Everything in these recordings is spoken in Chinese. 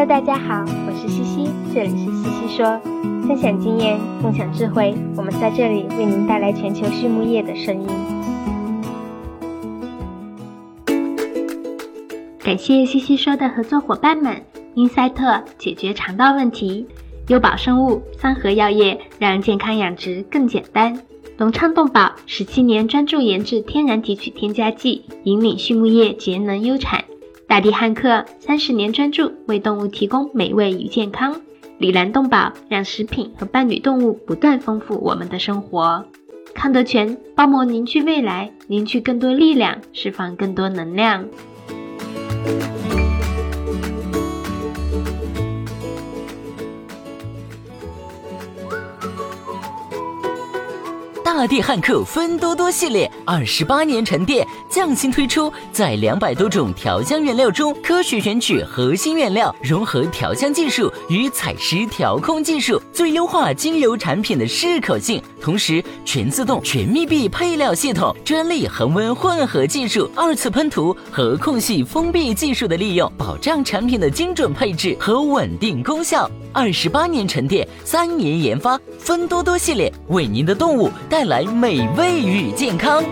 Hello，大家好，我是西西，这里是西西说，分享经验，共享智慧，我们在这里为您带来全球畜牧业的声音。感谢西西说的合作伙伴们，英赛特解决肠道问题，优宝生物、三和药业让健康养殖更简单，隆昌动宝十七年专注研制天然提取添加剂，引领畜牧业节能优产。大地汉克三十年专注为动物提供美味与健康，里兰动宝让食品和伴侣动物不断丰富我们的生活。康德全包膜凝聚未来，凝聚更多力量，释放更多能量。大地汉克芬多多系列二十八年沉淀，匠心推出，在两百多种调香原料中科学选取核心原料，融合调香技术与采湿调控技术，最优化精油产品的适口性。同时，全自动、全密闭配料系统、专利恒温混合技术、二次喷涂和空隙封闭技术的利用，保障产品的精准配置和稳定功效。二十八年沉淀，三年研发，芬多多系列为您的动物带来美味与健康。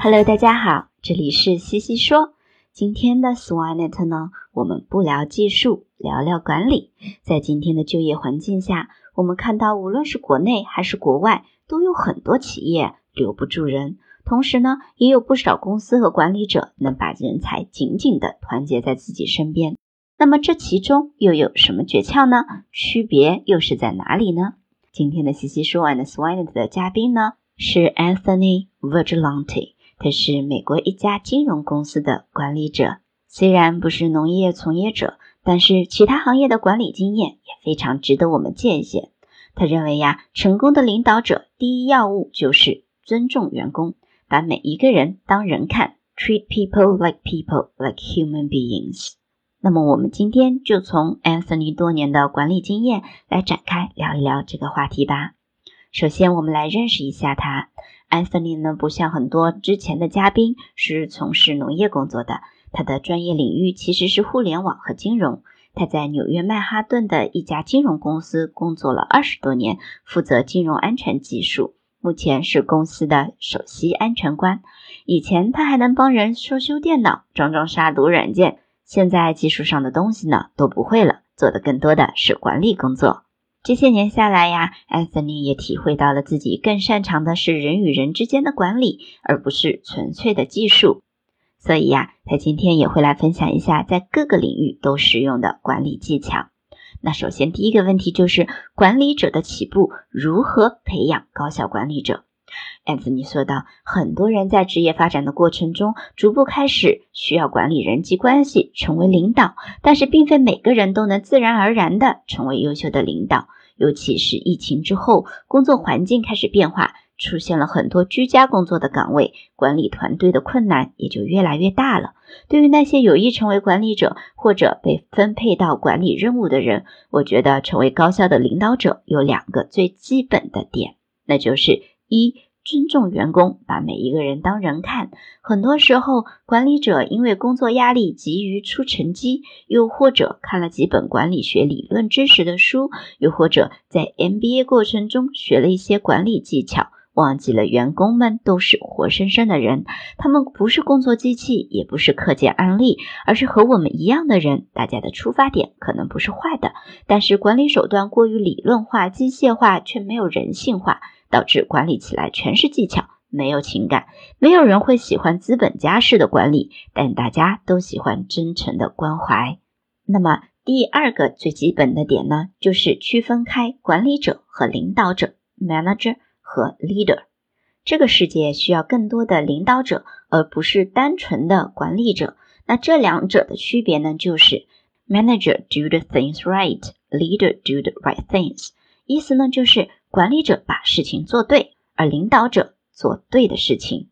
Hello，大家好，这里是西西说。今天的 Swinet 呢，我们不聊技术，聊聊管理。在今天的就业环境下，我们看到无论是国内还是国外，都有很多企业留不住人。同时呢，也有不少公司和管理者能把人才紧紧的团结在自己身边。那么这其中又有什么诀窍呢？区别又是在哪里呢？今天的西西说完的 Swinet 的嘉宾呢，是 Anthony Vigilante。他是美国一家金融公司的管理者，虽然不是农业从业者，但是其他行业的管理经验也非常值得我们借鉴。他认为呀，成功的领导者第一要务就是尊重员工，把每一个人当人看，treat people like people like human beings。那么我们今天就从 Anthony 多年的管理经验来展开聊一聊这个话题吧。首先，我们来认识一下他。Anthony 呢，不像很多之前的嘉宾是从事农业工作的，他的专业领域其实是互联网和金融。他在纽约曼哈顿的一家金融公司工作了二十多年，负责金融安全技术，目前是公司的首席安全官。以前他还能帮人修修电脑、装装杀毒软件，现在技术上的东西呢都不会了，做的更多的是管理工作。这些年下来呀，Anthony 也体会到了自己更擅长的是人与人之间的管理，而不是纯粹的技术。所以呀，他今天也会来分享一下在各个领域都使用的管理技巧。那首先第一个问题就是管理者的起步，如何培养高效管理者？Anthony 说道，很多人在职业发展的过程中，逐步开始需要管理人际关系，成为领导，但是并非每个人都能自然而然的成为优秀的领导。尤其是疫情之后，工作环境开始变化，出现了很多居家工作的岗位，管理团队的困难也就越来越大了。对于那些有意成为管理者或者被分配到管理任务的人，我觉得成为高效的领导者有两个最基本的点，那就是一。尊重员工，把每一个人当人看。很多时候，管理者因为工作压力急于出成绩，又或者看了几本管理学理论知识的书，又或者在 MBA 过程中学了一些管理技巧，忘记了员工们都是活生生的人。他们不是工作机器，也不是课件案例，而是和我们一样的人。大家的出发点可能不是坏的，但是管理手段过于理论化、机械化，却没有人性化。导致管理起来全是技巧，没有情感。没有人会喜欢资本家式的管理，但大家都喜欢真诚的关怀。那么第二个最基本的点呢，就是区分开管理者和领导者 （manager 和 leader）。这个世界需要更多的领导者，而不是单纯的管理者。那这两者的区别呢，就是 manager do the things right，leader do the right things。意思呢，就是。管理者把事情做对，而领导者做对的事情。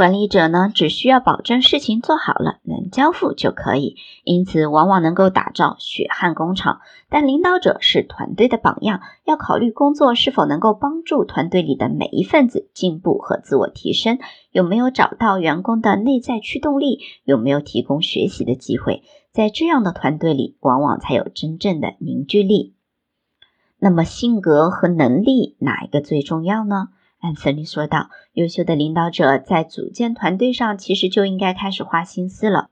管理者呢，只需要保证事情做好了，能交付就可以，因此往往能够打造血汗工厂。但领导者是团队的榜样，要考虑工作是否能够帮助团队里的每一份子进步和自我提升，有没有找到员工的内在驱动力，有没有提供学习的机会。在这样的团队里，往往才有真正的凝聚力。那么，性格和能力哪一个最重要呢？安森利说道：“优秀的领导者在组建团队上，其实就应该开始花心思了。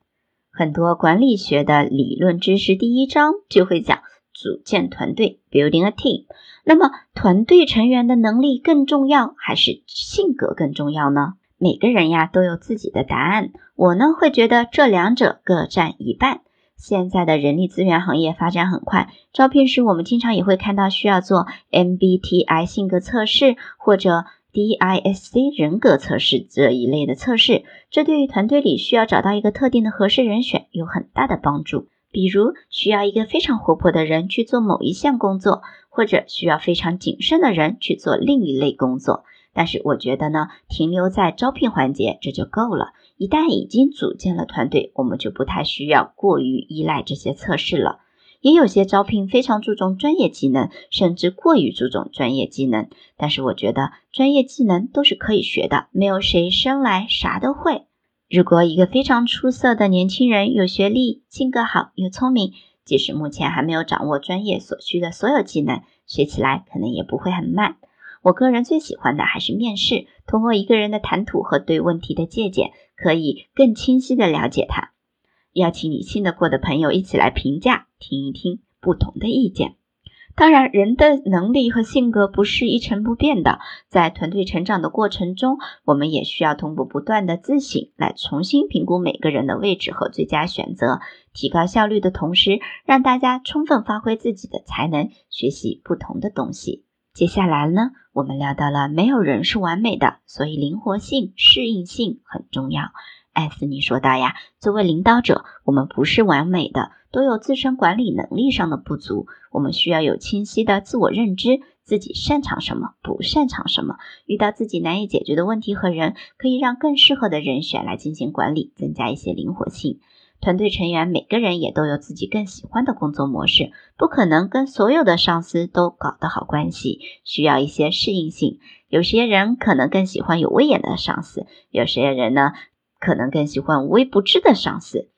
很多管理学的理论知识，第一章就会讲组建团队 （building a team）。那么，团队成员的能力更重要，还是性格更重要呢？每个人呀都有自己的答案。我呢会觉得这两者各占一半。现在的人力资源行业发展很快，招聘时我们经常也会看到需要做 MBTI 性格测试或者。DISC 人格测试这一类的测试，这对于团队里需要找到一个特定的合适人选有很大的帮助。比如，需要一个非常活泼的人去做某一项工作，或者需要非常谨慎的人去做另一类工作。但是，我觉得呢，停留在招聘环节这就够了。一旦已经组建了团队，我们就不太需要过于依赖这些测试了。也有些招聘非常注重专业技能，甚至过于注重专业技能。但是我觉得专业技能都是可以学的，没有谁生来啥都会。如果一个非常出色的年轻人有学历、性格好又聪明，即使目前还没有掌握专业所需的所有技能，学起来可能也不会很慢。我个人最喜欢的还是面试，通过一个人的谈吐和对问题的借鉴，可以更清晰地了解他。邀请你信得过的朋友一起来评价，听一听不同的意见。当然，人的能力和性格不是一成不变的，在团队成长的过程中，我们也需要通过不断的自省来重新评估每个人的位置和最佳选择，提高效率的同时，让大家充分发挥自己的才能，学习不同的东西。接下来呢，我们聊到了没有人是完美的，所以灵活性、适应性很重要。艾斯尼说道：“呀，作为领导者，我们不是完美的，都有自身管理能力上的不足。我们需要有清晰的自我认知，自己擅长什么，不擅长什么。遇到自己难以解决的问题和人，可以让更适合的人选来进行管理，增加一些灵活性。团队成员每个人也都有自己更喜欢的工作模式，不可能跟所有的上司都搞得好关系，需要一些适应性。有些人可能更喜欢有威严的上司，有些人呢？”可能更喜欢无微不至的上司，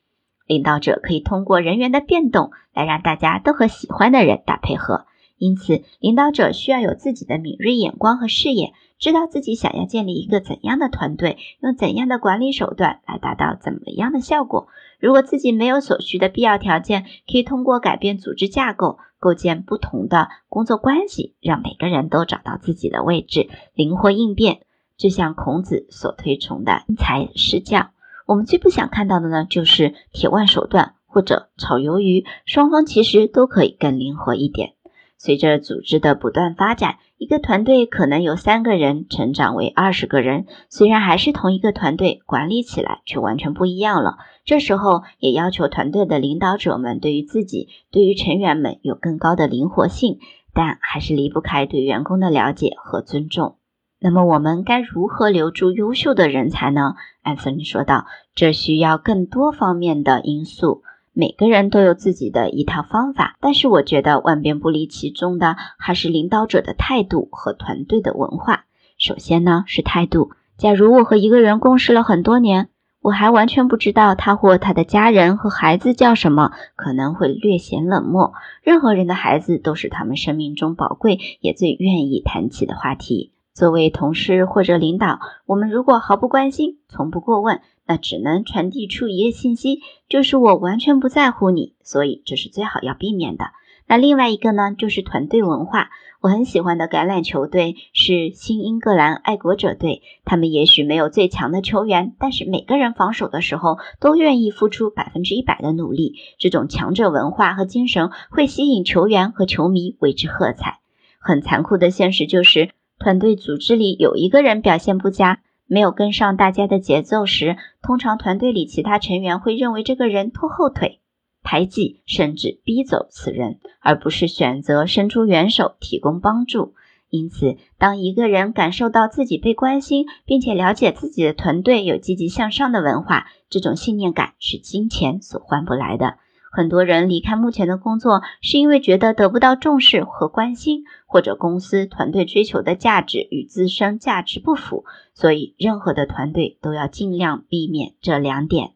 领导者可以通过人员的变动来让大家都和喜欢的人打配合。因此，领导者需要有自己的敏锐眼光和视野，知道自己想要建立一个怎样的团队，用怎样的管理手段来达到怎么样的效果。如果自己没有所需的必要条件，可以通过改变组织架构，构建不同的工作关系，让每个人都找到自己的位置，灵活应变。就像孔子所推崇的因材施教，我们最不想看到的呢，就是铁腕手段或者炒鱿鱼。双方其实都可以更灵活一点。随着组织的不断发展，一个团队可能由三个人成长为二十个人，虽然还是同一个团队，管理起来却完全不一样了。这时候也要求团队的领导者们对于自己、对于成员们有更高的灵活性，但还是离不开对员工的了解和尊重。那么我们该如何留住优秀的人才呢？艾森说道：“这需要更多方面的因素。每个人都有自己的一套方法，但是我觉得万变不离其宗的还是领导者的态度和团队的文化。首先呢是态度。假如我和一个人共事了很多年，我还完全不知道他或他的家人和孩子叫什么，可能会略显冷漠。任何人的孩子都是他们生命中宝贵也最愿意谈起的话题。”作为同事或者领导，我们如果毫不关心、从不过问，那只能传递出一个信息，就是我完全不在乎你。所以这是最好要避免的。那另外一个呢，就是团队文化。我很喜欢的橄榄球队是新英格兰爱国者队，他们也许没有最强的球员，但是每个人防守的时候都愿意付出百分之一百的努力。这种强者文化和精神会吸引球员和球迷为之喝彩。很残酷的现实就是。团队组织里有一个人表现不佳，没有跟上大家的节奏时，通常团队里其他成员会认为这个人拖后腿、排挤，甚至逼走此人，而不是选择伸出援手提供帮助。因此，当一个人感受到自己被关心，并且了解自己的团队有积极向上的文化，这种信念感是金钱所换不来的。很多人离开目前的工作，是因为觉得得不到重视和关心，或者公司团队追求的价值与自身价值不符。所以，任何的团队都要尽量避免这两点。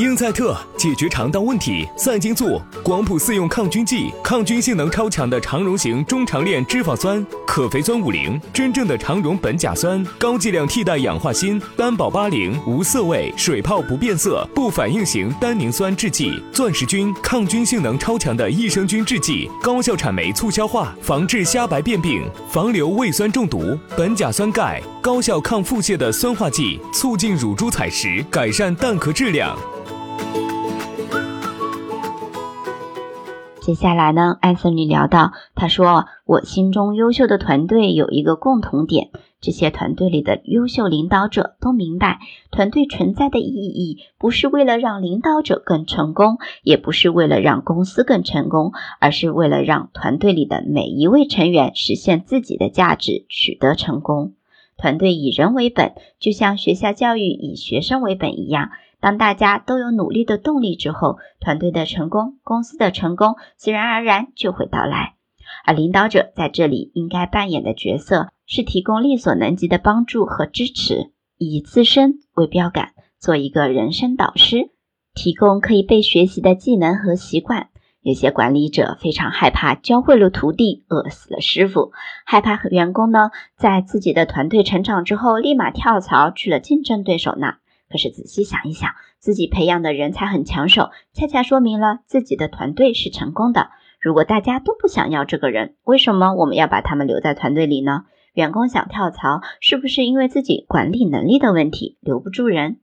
英赛特解决肠道问题，赛金素广谱四用抗菌剂，抗菌性能超强的肠溶型中长链脂肪酸，可肥酸五零，真正的肠溶苯甲酸，高剂量替代氧化锌，单保八零，无色味，水泡不变色，不反应型单宁酸制剂，钻石菌抗菌性能超强的益生菌制剂，高效产酶促消化，防治虾白变病，防流胃酸中毒，苯甲酸钙，高效抗腹泻的酸化剂，促进乳猪采食，改善蛋壳质量。接下来呢，艾森里聊到，他说：“我心中优秀的团队有一个共同点，这些团队里的优秀领导者都明白，团队存在的意义不是为了让领导者更成功，也不是为了让公司更成功，而是为了让团队里的每一位成员实现自己的价值，取得成功。团队以人为本，就像学校教育以学生为本一样。”当大家都有努力的动力之后，团队的成功、公司的成功自然而然就会到来。而领导者在这里应该扮演的角色是提供力所能及的帮助和支持，以自身为标杆，做一个人生导师，提供可以被学习的技能和习惯。有些管理者非常害怕教会了徒弟，饿死了师傅，害怕员工呢在自己的团队成长之后立马跳槽去了竞争对手那。可是仔细想一想，自己培养的人才很抢手，恰恰说明了自己的团队是成功的。如果大家都不想要这个人，为什么我们要把他们留在团队里呢？员工想跳槽，是不是因为自己管理能力的问题留不住人？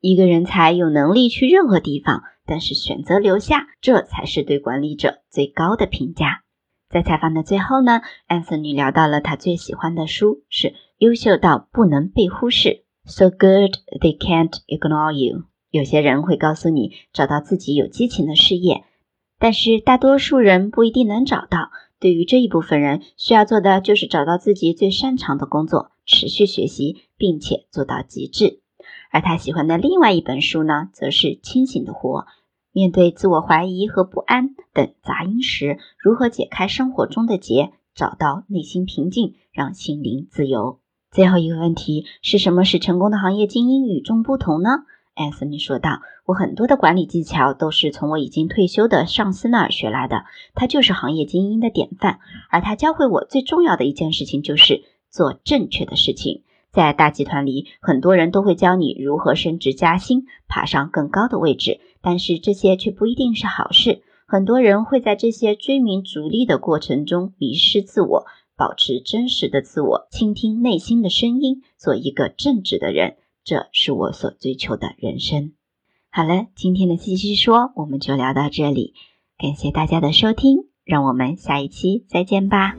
一个人才有能力去任何地方，但是选择留下，这才是对管理者最高的评价。在采访的最后呢，安森女聊到了她最喜欢的书，是《优秀到不能被忽视》。So good they can't ignore you。有些人会告诉你找到自己有激情的事业，但是大多数人不一定能找到。对于这一部分人，需要做的就是找到自己最擅长的工作，持续学习，并且做到极致。而他喜欢的另外一本书呢，则是《清醒的活》。面对自我怀疑和不安等杂音时，如何解开生活中的结，找到内心平静，让心灵自由。最后一个问题是什么使成功的行业精英与众不同呢？艾森尼说道：“我很多的管理技巧都是从我已经退休的上司那儿学来的，他就是行业精英的典范。而他教会我最重要的一件事情就是做正确的事情。在大集团里，很多人都会教你如何升职加薪、爬上更高的位置，但是这些却不一定是好事。很多人会在这些追名逐利的过程中迷失自我。”保持真实的自我，倾听内心的声音，做一个正直的人，这是我所追求的人生。好了，今天的西西说我们就聊到这里，感谢大家的收听，让我们下一期再见吧。